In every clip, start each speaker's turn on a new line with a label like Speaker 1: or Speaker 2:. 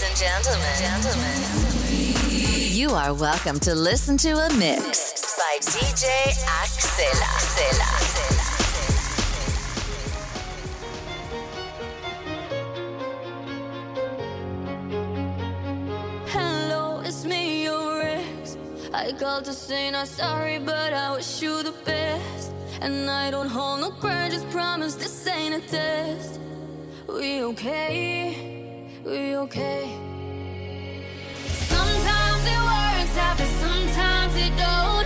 Speaker 1: Ladies and gentlemen, gentlemen, you are welcome to listen to a mix by DJ Axela.
Speaker 2: I called to say not sorry, but I wish you the best. And I don't hold no grudges, promise this ain't a test. We okay? Were okay? Sometimes it works out, but sometimes it don't.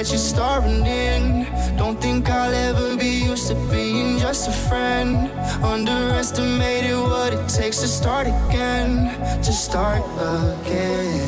Speaker 3: that you're starving in. Don't think I'll ever be used to being just a friend. Underestimated what it takes to start again, to start again.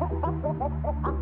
Speaker 3: ハハハハ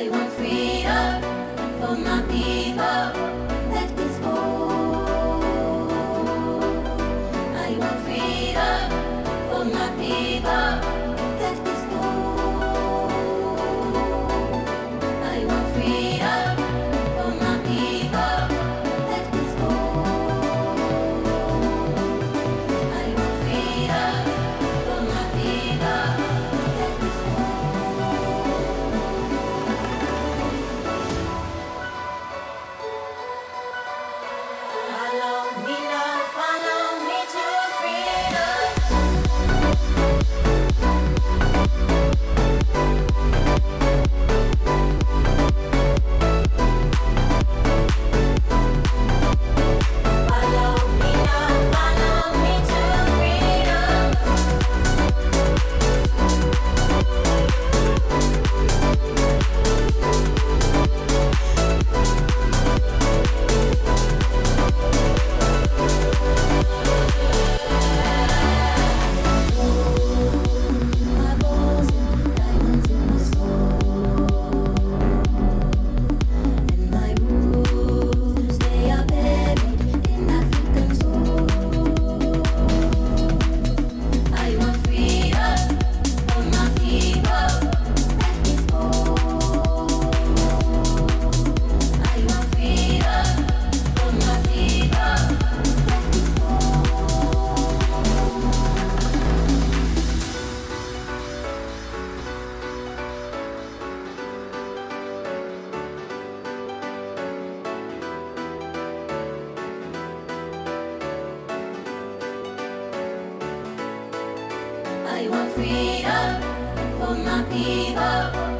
Speaker 3: They want freedom for my
Speaker 4: people. They want freedom for my
Speaker 2: people.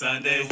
Speaker 3: Sunday.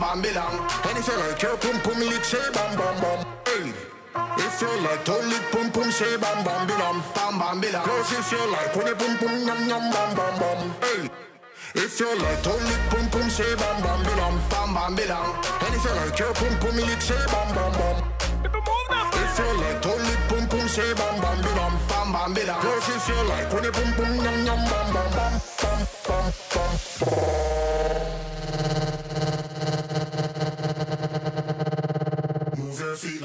Speaker 3: Bam bam bilam. And if you like your pum pum lick, say bam bam bam.
Speaker 5: Hey. If you like to lick pum pum, say bam bam bilam, bam bam bilam. Girls, if you like when you pum pum yum yum bam bam bam. Hey. If you like to lick pum pum, say bam bam bilam, bam bam bilam. And if you like your pum pum lick, say bam bam bam. If you like to lick pum pum, say bam bam bilam, bam bam bilam. Girls, if you like when you pum pum yum yum bam bam bam bam bam bam. Move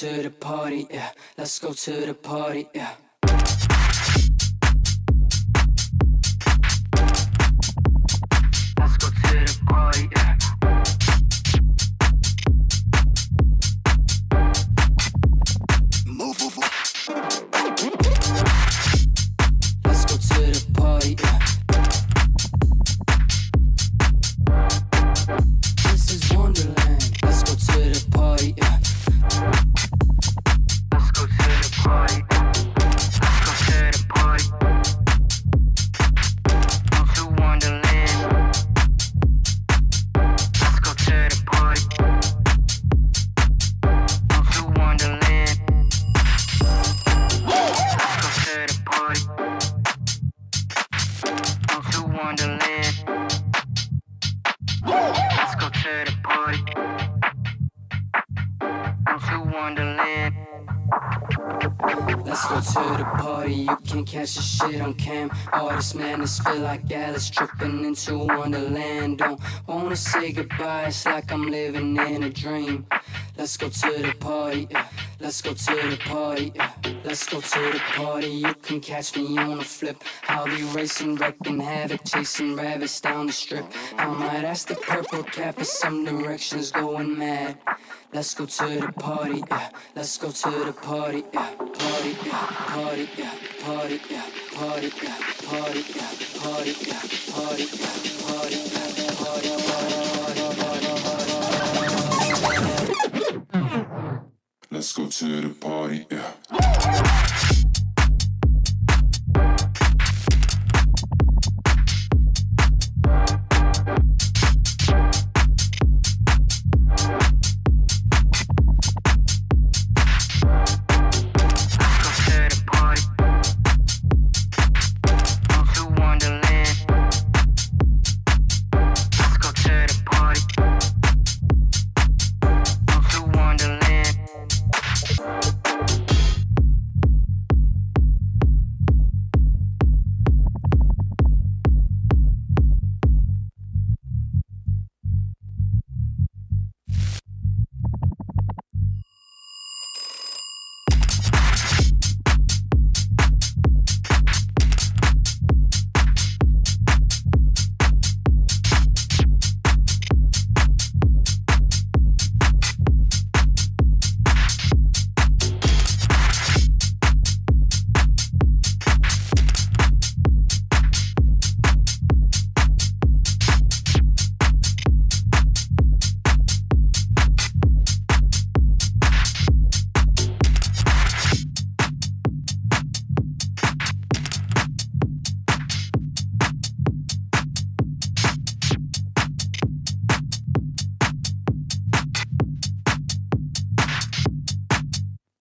Speaker 6: to the party, yeah. Let's go to the party, yeah. wanna say goodbye. It's like I'm living in a dream. Let's go to the party. Yeah. Let's go to the party. Yeah. Let's go to the party. You can catch me on a flip. I'll be racing, wrecking havoc, chasing rabbits down the strip. I might ask the purple cap for some directions, going mad. Let's go to the party. Yeah. Let's go to the party. Yeah. Party. Yeah. Party. Yeah. Party. Yeah. Party. Yeah. Party. Yeah. Party. Yeah. Party. Yeah. Party. Yeah. Party. Yeah.
Speaker 7: let's go to the party, yeah.